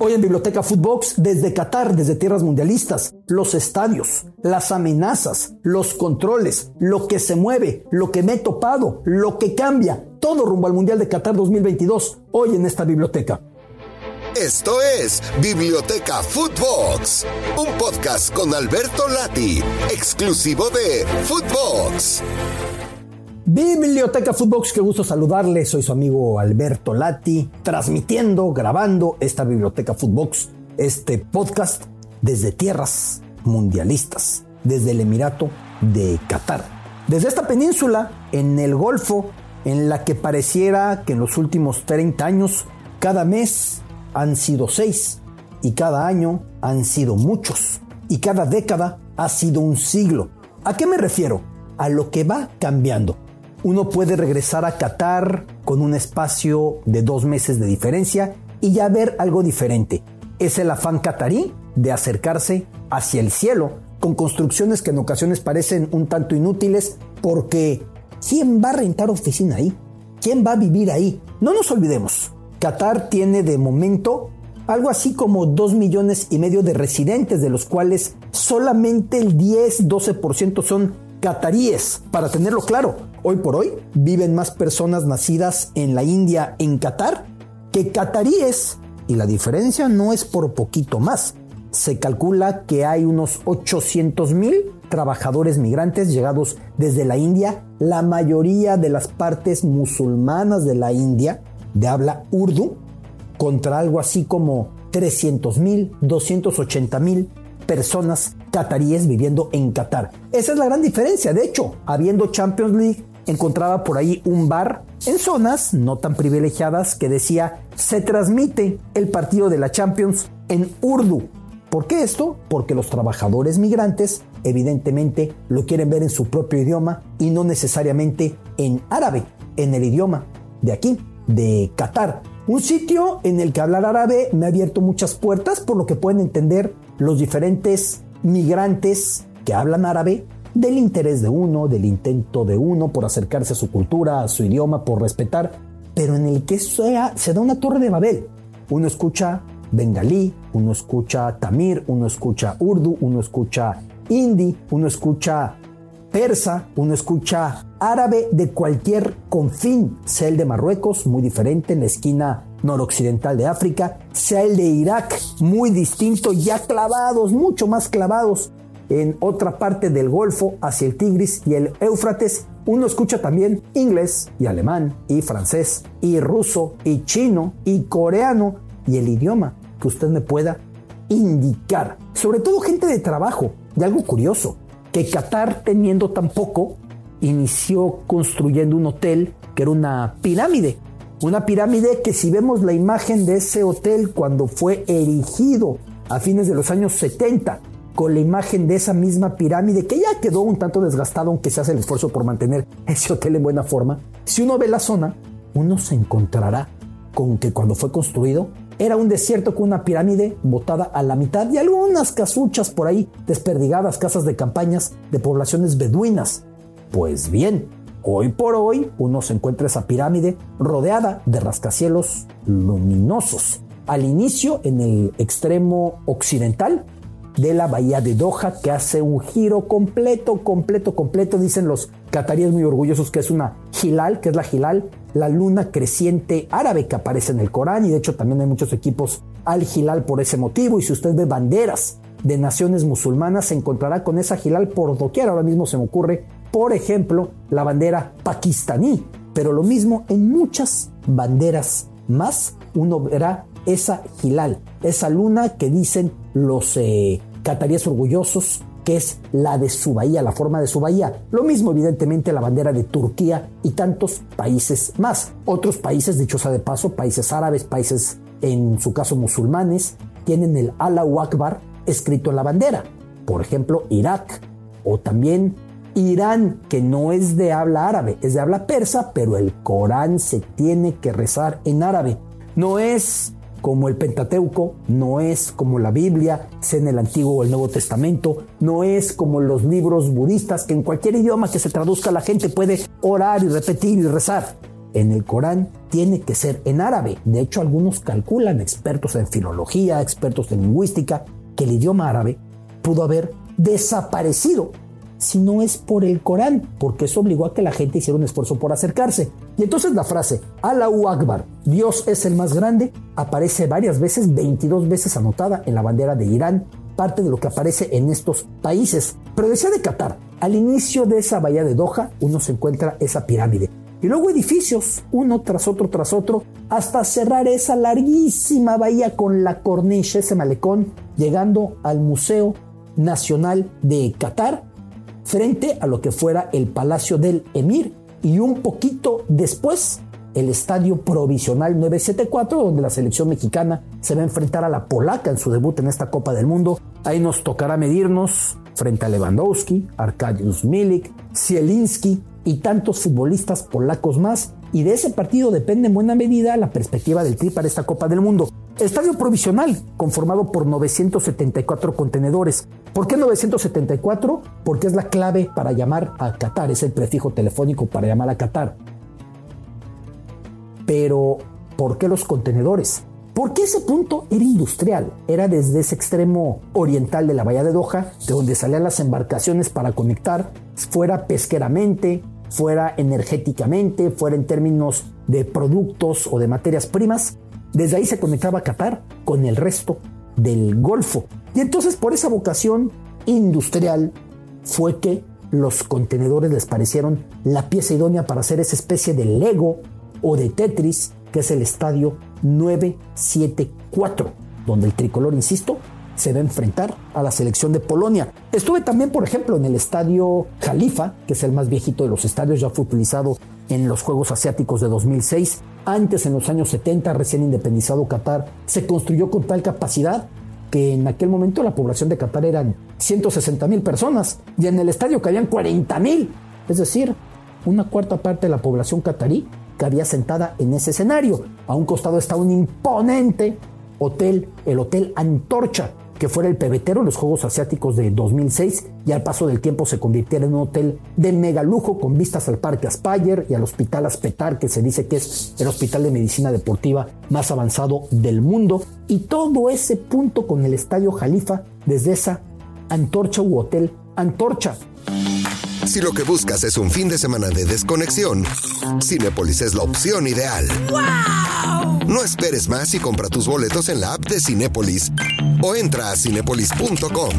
Hoy en Biblioteca Footbox, desde Qatar, desde tierras mundialistas, los estadios, las amenazas, los controles, lo que se mueve, lo que me he topado, lo que cambia, todo rumbo al Mundial de Qatar 2022, hoy en esta biblioteca. Esto es Biblioteca Footbox, un podcast con Alberto Lati, exclusivo de Footbox. Biblioteca Footbox, qué gusto saludarle. Soy su amigo Alberto Lati, transmitiendo, grabando esta Biblioteca Footbox, este podcast desde tierras mundialistas, desde el Emirato de Qatar. Desde esta península, en el Golfo, en la que pareciera que en los últimos 30 años, cada mes han sido seis, y cada año han sido muchos, y cada década ha sido un siglo. ¿A qué me refiero? A lo que va cambiando uno puede regresar a Qatar con un espacio de dos meses de diferencia y ya ver algo diferente. Es el afán catarí de acercarse hacia el cielo con construcciones que en ocasiones parecen un tanto inútiles porque ¿quién va a rentar oficina ahí? ¿Quién va a vivir ahí? No nos olvidemos, Qatar tiene de momento algo así como dos millones y medio de residentes, de los cuales solamente el 10-12% son cataríes, para tenerlo claro. Hoy por hoy viven más personas nacidas en la India, en Qatar, que cataríes. Y la diferencia no es por poquito más. Se calcula que hay unos 800 mil trabajadores migrantes llegados desde la India, la mayoría de las partes musulmanas de la India, de habla urdu, contra algo así como 300 mil, 280 mil personas cataríes viviendo en Qatar. Esa es la gran diferencia. De hecho, habiendo Champions League, encontraba por ahí un bar en zonas no tan privilegiadas que decía se transmite el partido de la Champions en Urdu. ¿Por qué esto? Porque los trabajadores migrantes evidentemente lo quieren ver en su propio idioma y no necesariamente en árabe, en el idioma de aquí, de Qatar. Un sitio en el que hablar árabe me ha abierto muchas puertas por lo que pueden entender los diferentes migrantes que hablan árabe del interés de uno, del intento de uno por acercarse a su cultura, a su idioma, por respetar, pero en el que sea, se da una torre de Babel. Uno escucha bengalí, uno escucha tamir, uno escucha urdu, uno escucha hindi, uno escucha persa, uno escucha árabe de cualquier confín, sea el de Marruecos, muy diferente en la esquina noroccidental de África, sea el de Irak, muy distinto, ya clavados, mucho más clavados en otra parte del Golfo hacia el Tigris y el Éufrates, uno escucha también inglés y alemán y francés y ruso y chino y coreano y el idioma que usted me pueda indicar. Sobre todo gente de trabajo. Y algo curioso, que Qatar teniendo tan poco, inició construyendo un hotel que era una pirámide. Una pirámide que si vemos la imagen de ese hotel cuando fue erigido a fines de los años 70, con la imagen de esa misma pirámide que ya quedó un tanto desgastado aunque se hace el esfuerzo por mantener ese hotel en buena forma, si uno ve la zona, uno se encontrará con que cuando fue construido era un desierto con una pirámide botada a la mitad y algunas casuchas por ahí desperdigadas, casas de campañas de poblaciones beduinas. Pues bien, hoy por hoy uno se encuentra esa pirámide rodeada de rascacielos luminosos. Al inicio, en el extremo occidental de la bahía de Doha, que hace un giro completo, completo, completo. Dicen los cataríes muy orgullosos que es una hilal, que es la hilal, la luna creciente árabe que aparece en el Corán y de hecho también hay muchos equipos al hilal por ese motivo y si usted ve banderas de naciones musulmanas se encontrará con esa hilal por doquier. Ahora mismo se me ocurre, por ejemplo, la bandera pakistaní, pero lo mismo en muchas banderas más uno verá esa hilal, esa luna que dicen los eh, cataríes orgullosos que es la de su bahía, la forma de su bahía. Lo mismo, evidentemente, la bandera de Turquía y tantos países más. Otros países, dichosa de paso, países árabes, países en su caso musulmanes, tienen el Allahu Akbar escrito en la bandera. Por ejemplo, Irak o también Irán, que no es de habla árabe, es de habla persa, pero el Corán se tiene que rezar en árabe. No es como el Pentateuco, no es como la Biblia, sea en el Antiguo o el Nuevo Testamento, no es como los libros budistas que en cualquier idioma que se traduzca la gente puede orar y repetir y rezar. en el Corán tiene que ser en árabe. De hecho, algunos calculan, expertos en filología, expertos en lingüística, que el idioma árabe pudo haber desaparecido si no es por el Corán, porque eso obligó a que la gente hiciera un esfuerzo por acercarse. Y entonces la frase Allahu Akbar, Dios es el más grande, aparece varias veces, 22 veces anotada en la bandera de Irán, parte de lo que aparece en estos países. Pero decía de Qatar, al inicio de esa bahía de Doha, uno se encuentra esa pirámide. Y luego edificios, uno tras otro tras otro, hasta cerrar esa larguísima bahía con la corniche, ese malecón, llegando al Museo Nacional de Qatar, frente a lo que fuera el Palacio del Emir y un poquito después el Estadio Provisional 974, donde la selección mexicana se va a enfrentar a la polaca en su debut en esta Copa del Mundo. Ahí nos tocará medirnos frente a Lewandowski, Arkadiusz Milik, Zielinski y tantos futbolistas polacos más. Y de ese partido depende en buena medida la perspectiva del Tri para esta Copa del Mundo. Estadio provisional, conformado por 974 contenedores. ¿Por qué 974? Porque es la clave para llamar a Qatar, es el prefijo telefónico para llamar a Qatar. Pero, ¿por qué los contenedores? Porque ese punto era industrial, era desde ese extremo oriental de la bahía de Doha, de donde salían las embarcaciones para conectar, fuera pesqueramente, fuera energéticamente, fuera en términos de productos o de materias primas, desde ahí se conectaba Qatar con el resto del Golfo. Y entonces por esa vocación industrial fue que los contenedores les parecieron la pieza idónea para hacer esa especie de Lego o de Tetris que es el estadio 974, donde el tricolor, insisto, se va a enfrentar a la selección de Polonia. Estuve también, por ejemplo, en el estadio Jalifa, que es el más viejito de los estadios, ya fue utilizado en los Juegos Asiáticos de 2006. Antes, en los años 70, recién independizado Qatar, se construyó con tal capacidad que en aquel momento la población de Qatar eran 160 mil personas y en el estadio cabían 40 mil. Es decir, una cuarta parte de la población catarí que había sentada en ese escenario. A un costado está un imponente hotel, el Hotel Antorcha, que fuera el pebetero en los Juegos Asiáticos de 2006 y al paso del tiempo se convirtiera en un hotel de mega lujo con vistas al Parque Aspire y al Hospital Aspetar, que se dice que es el hospital de medicina deportiva más avanzado del mundo. Y todo ese punto con el Estadio Jalifa desde esa antorcha u hotel antorcha. Si lo que buscas es un fin de semana de desconexión, Cinepolis es la opción ideal. No esperes más y compra tus boletos en la app de Cinépolis o entra a cinepolis.com.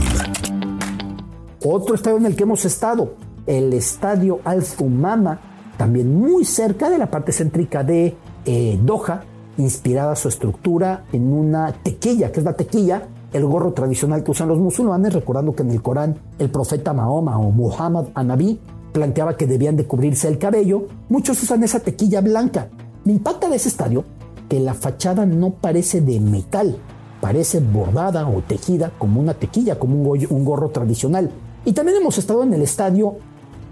Otro estadio en el que hemos estado, el Estadio Al Fumama, también muy cerca de la parte céntrica de eh, Doha, inspirada su estructura en una tequilla, que es la tequilla, el gorro tradicional que usan los musulmanes, recordando que en el Corán el profeta Mahoma o Muhammad Anabí planteaba que debían de cubrirse el cabello, muchos usan esa tequilla blanca. Me impacta de ese estadio que la fachada no parece de metal, parece bordada o tejida como una tequilla, como un, gorro tradicional. Y también hemos estado en el estadio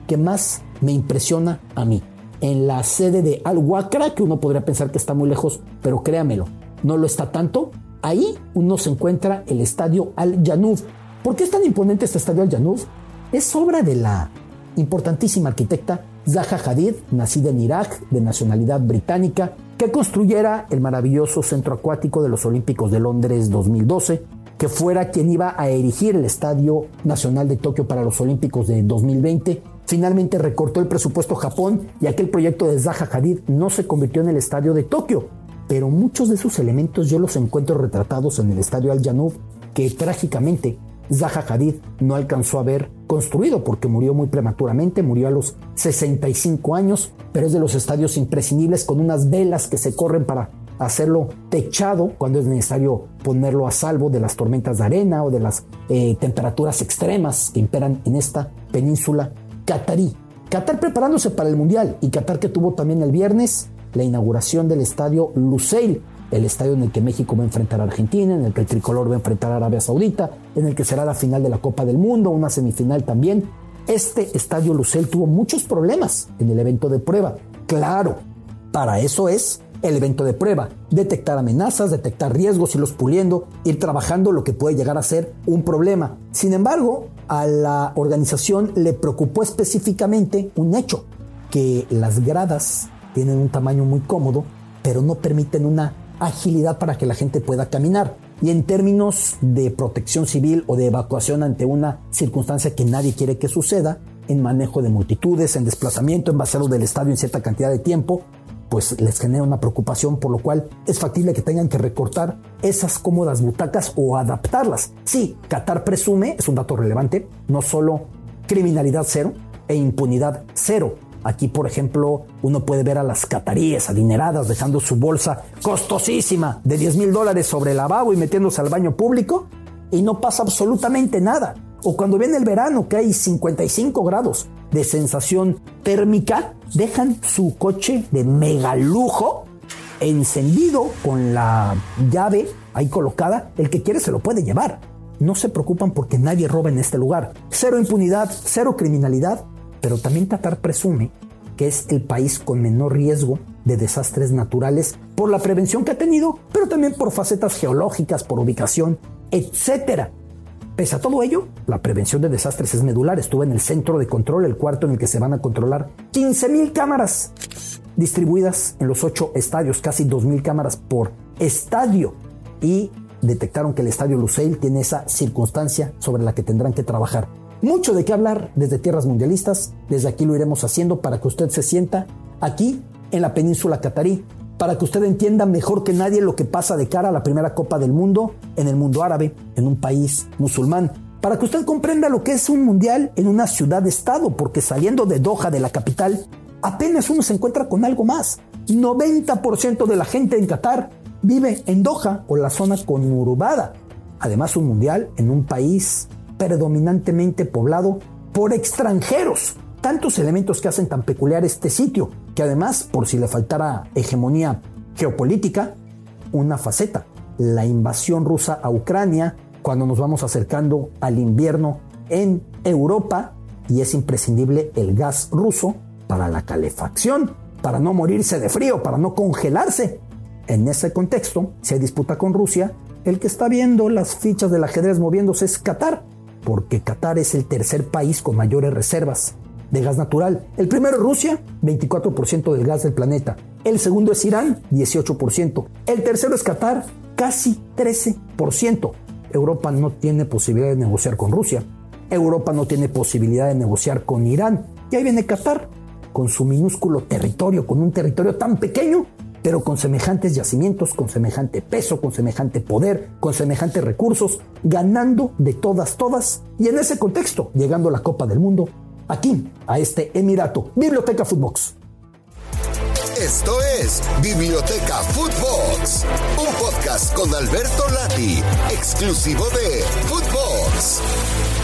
que más me impresiona a mí, en la sede de Al-Wakra, que uno podría pensar que está muy lejos, pero créamelo, no lo está tanto. Ahí uno se encuentra el estadio Al-Januf. ¿Por qué es tan imponente este estadio Al-Januf? Es obra de la importantísima arquitecta Zaha Hadid, nacida en Irak, de nacionalidad británica, que construyera el maravilloso centro acuático de los Olímpicos de Londres 2012, que fuera quien iba a erigir el Estadio Nacional de Tokio para los Olímpicos de 2020. Finalmente recortó el presupuesto Japón y aquel proyecto de Zaha Hadid no se convirtió en el Estadio de Tokio, pero muchos de sus elementos yo los encuentro retratados en el Estadio Al Janub, que trágicamente Zaha Hadid no alcanzó a ver construido porque murió muy prematuramente, murió a los 65 años, pero es de los estadios imprescindibles con unas velas que se corren para hacerlo techado cuando es necesario ponerlo a salvo de las tormentas de arena o de las eh, temperaturas extremas que imperan en esta península catarí. Qatar preparándose para el Mundial y Qatar que tuvo también el viernes la inauguración del estadio Lusail, el estadio en el que México va a enfrentar a Argentina, en el que el tricolor va a enfrentar a Arabia Saudita, en el que será la final de la Copa del Mundo, una semifinal también. Este estadio Lucel tuvo muchos problemas en el evento de prueba. Claro, para eso es el evento de prueba. Detectar amenazas, detectar riesgos, irlos puliendo, ir trabajando lo que puede llegar a ser un problema. Sin embargo, a la organización le preocupó específicamente un hecho, que las gradas tienen un tamaño muy cómodo, pero no permiten una agilidad para que la gente pueda caminar. Y en términos de protección civil o de evacuación ante una circunstancia que nadie quiere que suceda, en manejo de multitudes, en desplazamiento, en vaciado del estadio en cierta cantidad de tiempo, pues les genera una preocupación, por lo cual es factible que tengan que recortar esas cómodas butacas o adaptarlas. Sí, Qatar presume, es un dato relevante, no solo criminalidad cero e impunidad cero. Aquí, por ejemplo, uno puede ver a las cataríes adineradas dejando su bolsa costosísima de 10 mil dólares sobre el lavabo y metiéndose al baño público y no pasa absolutamente nada. O cuando viene el verano que hay 55 grados de sensación térmica, dejan su coche de mega lujo encendido con la llave ahí colocada. El que quiere se lo puede llevar. No se preocupan porque nadie roba en este lugar. Cero impunidad, cero criminalidad, pero también Qatar presume que es el país con menor riesgo de desastres naturales por la prevención que ha tenido, pero también por facetas geológicas, por ubicación, etcétera. Pese a todo ello, la prevención de desastres es medular. Estuve en el centro de control, el cuarto en el que se van a controlar 15.000 cámaras distribuidas en los ocho estadios, casi 2.000 cámaras por estadio. Y detectaron que el estadio Luceil tiene esa circunstancia sobre la que tendrán que trabajar. Mucho de qué hablar desde tierras mundialistas. Desde aquí lo iremos haciendo para que usted se sienta aquí en la península catarí para que usted entienda mejor que nadie lo que pasa de cara a la primera Copa del Mundo en el mundo árabe, en un país musulmán. Para que usted comprenda lo que es un mundial en una ciudad-estado, porque saliendo de Doha, de la capital, apenas uno se encuentra con algo más. 90% de la gente en Qatar vive en Doha o la zona conurbada. Además, un mundial en un país predominantemente poblado por extranjeros tantos elementos que hacen tan peculiar este sitio, que además, por si le faltara hegemonía geopolítica, una faceta, la invasión rusa a Ucrania, cuando nos vamos acercando al invierno en Europa, y es imprescindible el gas ruso para la calefacción, para no morirse de frío, para no congelarse. En ese contexto, hay disputa con Rusia, el que está viendo las fichas del ajedrez moviéndose es Qatar, porque Qatar es el tercer país con mayores reservas de gas natural. El primero Rusia, 24% del gas del planeta. El segundo es Irán, 18%. El tercero es Qatar, casi 13%. Europa no tiene posibilidad de negociar con Rusia. Europa no tiene posibilidad de negociar con Irán. Y ahí viene Qatar, con su minúsculo territorio, con un territorio tan pequeño, pero con semejantes yacimientos, con semejante peso, con semejante poder, con semejantes recursos, ganando de todas, todas. Y en ese contexto, llegando a la Copa del Mundo, aquí, a este Emirato. Biblioteca Footbox. Esto es Biblioteca Footbox, un podcast con Alberto Lati, exclusivo de Footbox.